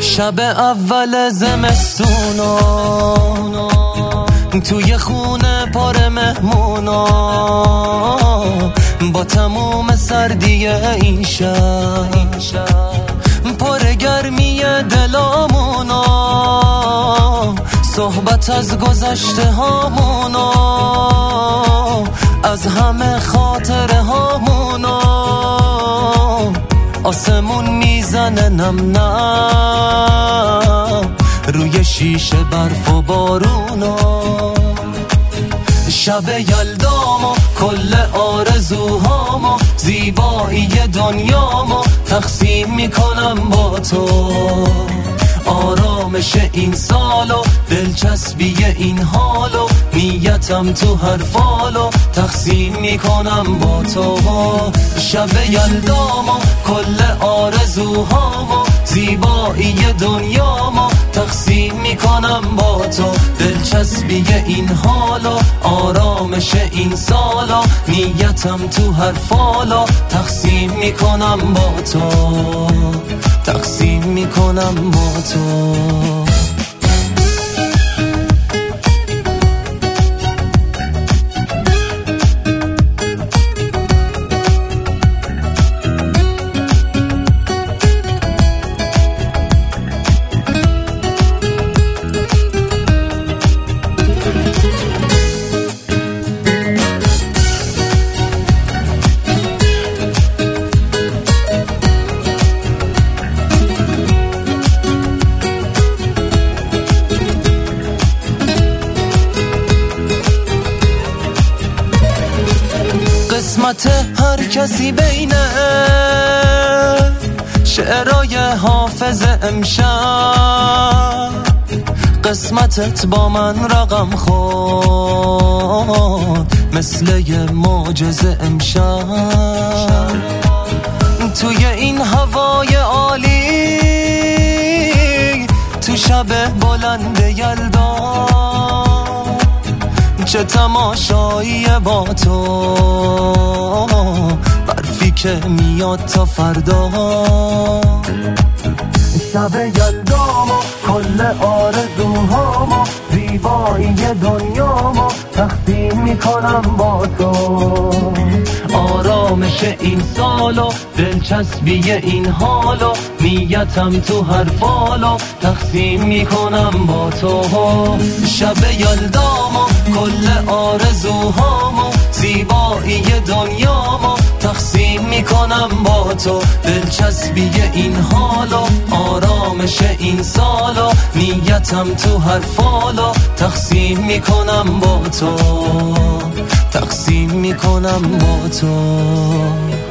شب اول زمستونا توی خونه پار مهمونا با تموم سردی این شب. پر گرمی دلامونا صحبت از گذشته هامونا از همه خاطر هامونا آسمون می‌زنه نم نم. روی شیشه برف و بارونا شب یلداما کل آرزوهاما زیبایی دنیاما تقسیم می‌کنم با تو. آرامش این سالو دلچسبی این حالو نیتم تو هر فالو تقسیم می‌کنم با تو شب یلداما کل آرزوهاما زیبایی دنیاما تقسیم می‌کنم با تو. دلچسبی این حالا آرامش این سالا نیتم تو هر فالا تقسیم می‌کنم با تو. تقسیم می‌کنم با تو. قسمت هر کسی بینه. شعرای حافظ امشب. قسمتت با من رقم خود مثل یه معجزه امشب. توی این هوای چه تماشایی با تو. برفی که میاد تا فردا. شب یلدامو کل آرزوهامو زیبایی دنیامو تقسیم می‌کنم با تو. آرامش این سالو دلچسبی این حالو نیتم تو هر فالو تقسیم می‌کنم با تو شب یلدامو کل آرزوهامو زیبایی دنیامو تقسیم می‌کنم با تو. دلچسبی این حالو آرامش این سالو نیتم تو هر فالو تقسیم می‌کنم با تو. می‌کنم با تو.